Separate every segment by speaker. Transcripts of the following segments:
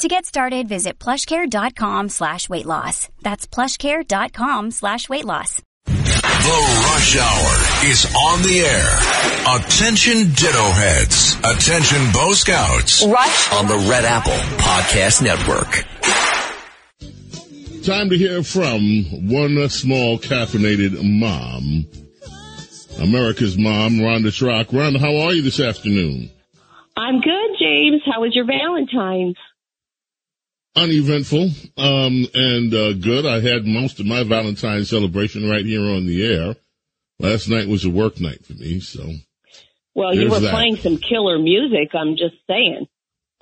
Speaker 1: To get started, visit plushcare.com slash weight loss. That's plushcare.com slash weight loss.
Speaker 2: The Rush Hour is on the air. Attention Ditto Heads. Attention Bo Scouts.
Speaker 3: Rush on the Red Apple Podcast Network.
Speaker 4: Time to hear from one small caffeinated mom. America's mom, Rhonda Schrock. Rhonda, how are you this afternoon?
Speaker 5: I'm good, James. How was your Valentine's?
Speaker 4: Uneventful um, and uh, good. I had most of my Valentine's celebration right here on the air. Last night was a work night for me, so.
Speaker 5: Well, you were that. playing some killer music. I'm just saying.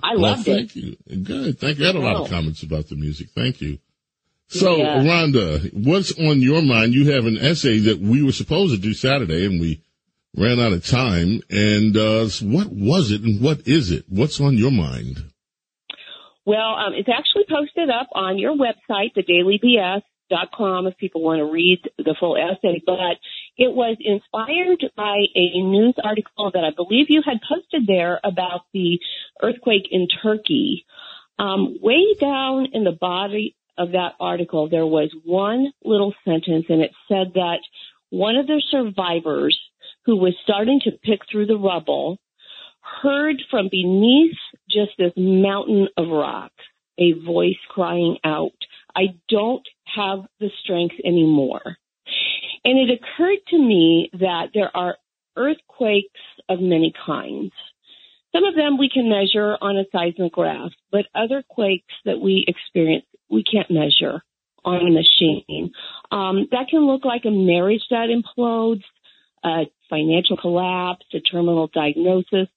Speaker 5: I
Speaker 4: well,
Speaker 5: loved
Speaker 4: thank
Speaker 5: it.
Speaker 4: Thank you. Good. Thank you. I had a lot oh. of comments about the music. Thank you. So, yeah. Rhonda, what's on your mind? You have an essay that we were supposed to do Saturday, and we ran out of time. And uh, what was it, and what is it? What's on your mind?
Speaker 5: Well, um, it's actually posted up on your website, thedailybs.com, if people want to read the full essay. But it was inspired by a news article that I believe you had posted there about the earthquake in Turkey. Um, way down in the body of that article, there was one little sentence, and it said that one of the survivors who was starting to pick through the rubble heard from beneath just this mountain of rock a voice crying out, I don't have the strength anymore. And it occurred to me that there are earthquakes of many kinds. Some of them we can measure on a seismograph, but other quakes that we experience, we can't measure on a machine. Um, that can look like a marriage that implodes, a financial collapse, a terminal diagnosis,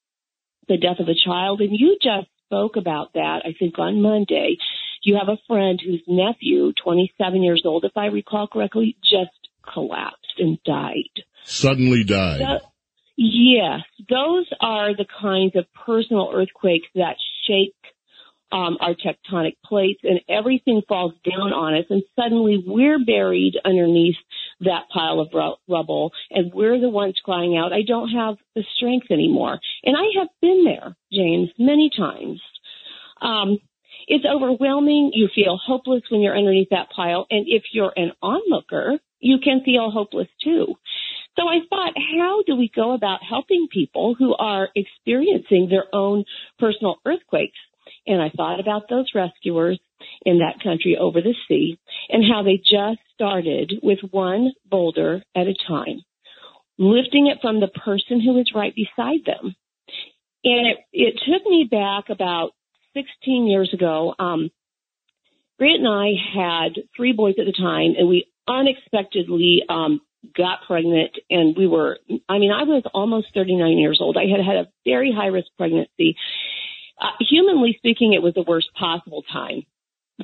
Speaker 5: the death of a child. And you just spoke about that, I think, on Monday. You have a friend whose nephew, 27 years old, if I recall correctly, just collapsed and died.
Speaker 4: Suddenly died. The,
Speaker 5: yes, those are the kinds of personal earthquakes that shake um, our tectonic plates and everything falls down on us and suddenly we're buried underneath that pile of rubble and we're the ones crying out, I don't have the strength anymore. And I have been there, James, many times. Um, it's overwhelming. You feel hopeless when you're underneath that pile. And if you're an onlooker, you can feel hopeless too. So I thought, how do we go about helping people who are experiencing their own personal earthquakes? And I thought about those rescuers in that country over the sea and how they just started with one boulder at a time, lifting it from the person who was right beside them. And it, it took me back about 16 years ago. Um, Grant and I had three boys at the time, and we unexpectedly um, got pregnant. And we were, I mean, I was almost 39 years old. I had had a very high risk pregnancy uh, humanly speaking, it was the worst possible time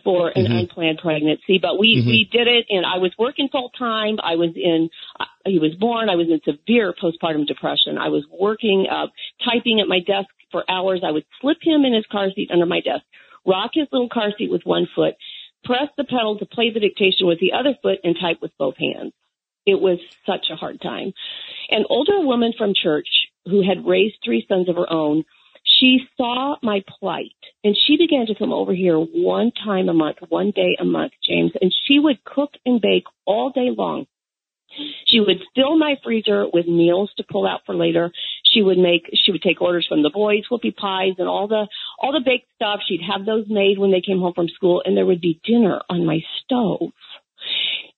Speaker 5: for an mm-hmm. unplanned pregnancy, but we mm-hmm. we did it, and I was working full time. I was in. He was born. I was in severe postpartum depression. I was working, uh, typing at my desk for hours. I would slip him in his car seat under my desk, rock his little car seat with one foot, press the pedal to play the dictation with the other foot, and type with both hands. It was such a hard time. An older woman from church who had raised three sons of her own she saw my plight and she began to come over here one time a month, one day a month, James, and she would cook and bake all day long. She would fill my freezer with meals to pull out for later. She would make, she would take orders from the boys, whoopie pies and all the, all the baked stuff. She'd have those made when they came home from school and there would be dinner on my stove.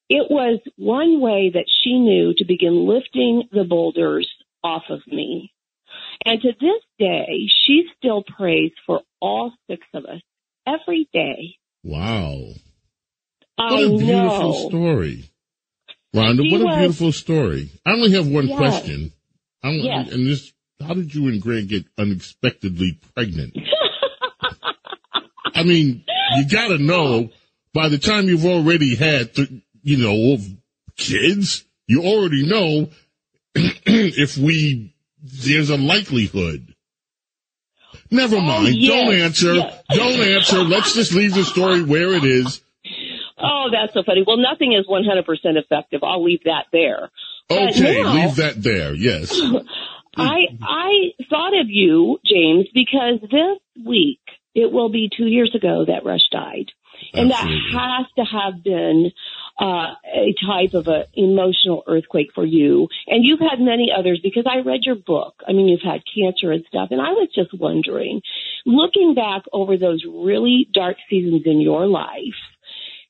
Speaker 5: It was one way that she knew to begin lifting the boulders off of me. And to this day, she still prays for all six of us every day.
Speaker 4: Wow.
Speaker 5: I
Speaker 4: what a beautiful
Speaker 5: know.
Speaker 4: story. Rhonda,
Speaker 5: He
Speaker 4: what a beautiful story. I only have one
Speaker 5: Yes.
Speaker 4: question. I'm,
Speaker 5: Yes.
Speaker 4: And this, how did you and Grant get unexpectedly pregnant? I mean, you gotta know by the time you've already had, th- you know, kids. You already know if we, there's a likelihood. Never
Speaker 5: Oh,
Speaker 4: mind.
Speaker 5: yes,
Speaker 4: Don't answer.
Speaker 5: yes.
Speaker 4: Don't answer. Let's just leave the story where it is.
Speaker 5: Oh, that's so funny. Well, nothing is 100% effective. I'll leave that there.
Speaker 4: Okay,
Speaker 5: now-
Speaker 4: leave that there. Yes.
Speaker 5: I I thought of you, James, because this week it will be two years ago that Rush died, and
Speaker 4: Absolutely.
Speaker 5: that has to have been uh, a type of a emotional earthquake for you. And you've had many others because I read your book. I mean, you've had cancer and stuff, and I was just wondering, looking back over those really dark seasons in your life,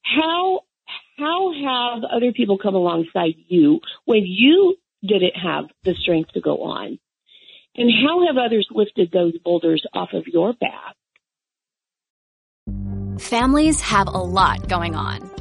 Speaker 5: how how have other people come alongside you when you didn't have the strength to go on? And how have others lifted those boulders off of your back?
Speaker 6: Families have a lot going on.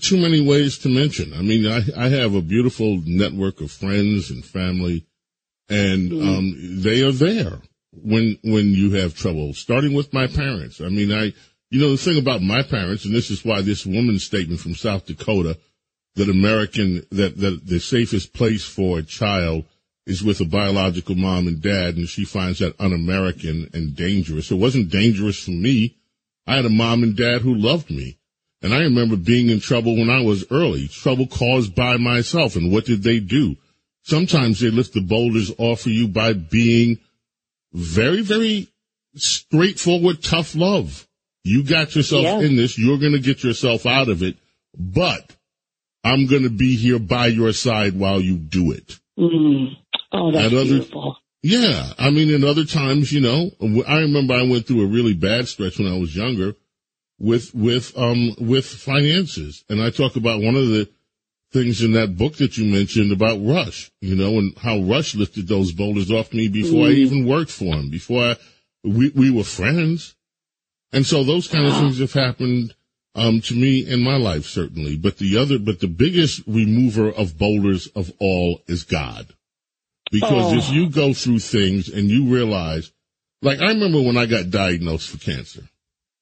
Speaker 4: Too many ways to mention. I mean, I, I have a beautiful network of friends and family, and um, they are there when when you have trouble. Starting with my parents. I mean, I you know the thing about my parents, and this is why this woman's statement from South Dakota that American that that the safest place for a child is with a biological mom and dad, and she finds that un-American and dangerous. It wasn't dangerous for me. I had a mom and dad who loved me. And I remember being in trouble when I was early, trouble caused by myself. And what did they do? Sometimes they lift the boulders off of you by being very, very straightforward, tough love. You got yourself
Speaker 5: Yeah.
Speaker 4: in this. You're going to get yourself out of it, but I'm going to be here by your side while you do it.
Speaker 5: Mm. Oh, that's
Speaker 4: other-
Speaker 5: beautiful.
Speaker 4: Yeah. I mean, in other times, you know, I remember I went through a really bad stretch when I was younger with, with, um, with finances. And I talk about one of the things in that book that you mentioned about Rush, you know, and how Rush lifted those boulders off me before I even worked for him, before I, we, we were friends. And so those kind of things have happened, um, to me in my life, certainly. But the other, but the biggest remover of boulders of all is God. Because
Speaker 5: Oh.
Speaker 4: if you go through things and you realize, like I remember when I got diagnosed for cancer,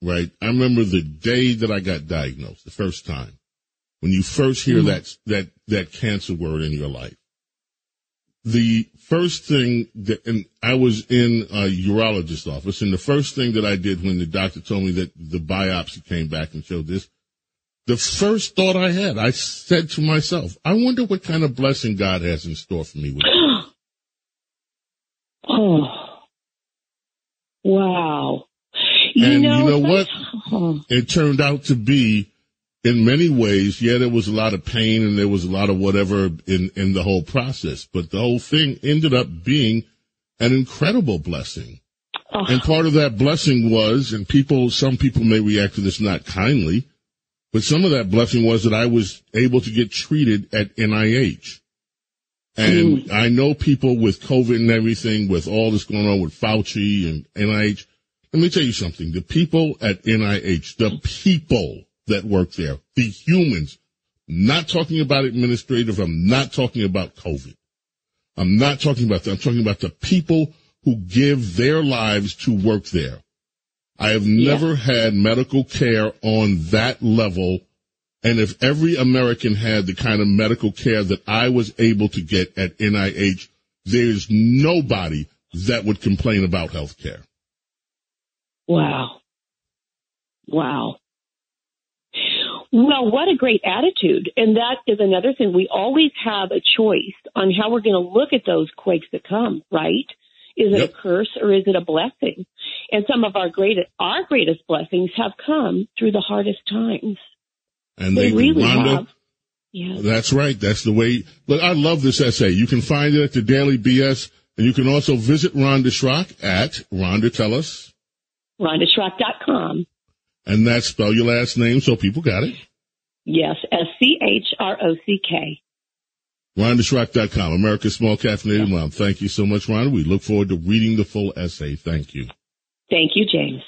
Speaker 4: right? I remember the day that I got diagnosed, the first time, when you first hear mm-hmm. that, that, that cancer word in your life. The first thing that, and I was in a urologist office and the first thing that I did when the doctor told me that the biopsy came back and showed this, the first thought I had, I said to myself, I wonder what kind of blessing God has in store for me with this.
Speaker 5: Oh, wow. You
Speaker 4: And
Speaker 5: know,
Speaker 4: you know what?
Speaker 5: Oh,
Speaker 4: it turned out to be in many ways, yeah, there was a lot of pain and there was a lot of whatever in, in the whole process, but the whole thing ended up being an incredible blessing.
Speaker 5: oh,
Speaker 4: And part of that blessing was, and people, some people may react to this not kindly, but some of that blessing was that I was able to get treated at NIH. And mm. I know people with COVID and everything, with all this going on with Fauci and NIH. Let me tell you something. The people at NIH, the people that work there, the humans, not talking about administrative. I'm not talking about COVID. I'm not talking about that. I'm talking about the people who give their lives to work there. I have never had medical care on that level. And if every American had the kind of medical care that I was able to get at NIH, there's nobody that would complain about health care.
Speaker 5: Wow. Wow. Well, what a great attitude. And that is another thing. We always have a choice on how we're going to look at those quakes that come, right? Is it
Speaker 4: Yep.
Speaker 5: a curse or is it a blessing? And some of our greatest, our greatest blessings have come through the hardest times.
Speaker 4: And
Speaker 5: They
Speaker 4: they,
Speaker 5: really
Speaker 4: Rhonda,
Speaker 5: have. Yeah.
Speaker 4: That's right. That's the way. Look, I love this essay. You can find it at the Daily BS, and you can also visit Rhonda Schrock at Rhonda Tell Us,
Speaker 5: RhondaSchrock.com.
Speaker 4: and that spell your last name so people got it.
Speaker 5: Yes, S C H R O C K.
Speaker 4: RhondaSchrock.com, America's Small Caffeinated Mom. Thank you so much, Rhonda. We look forward to reading the full essay. Thank you.
Speaker 5: Thank you, James.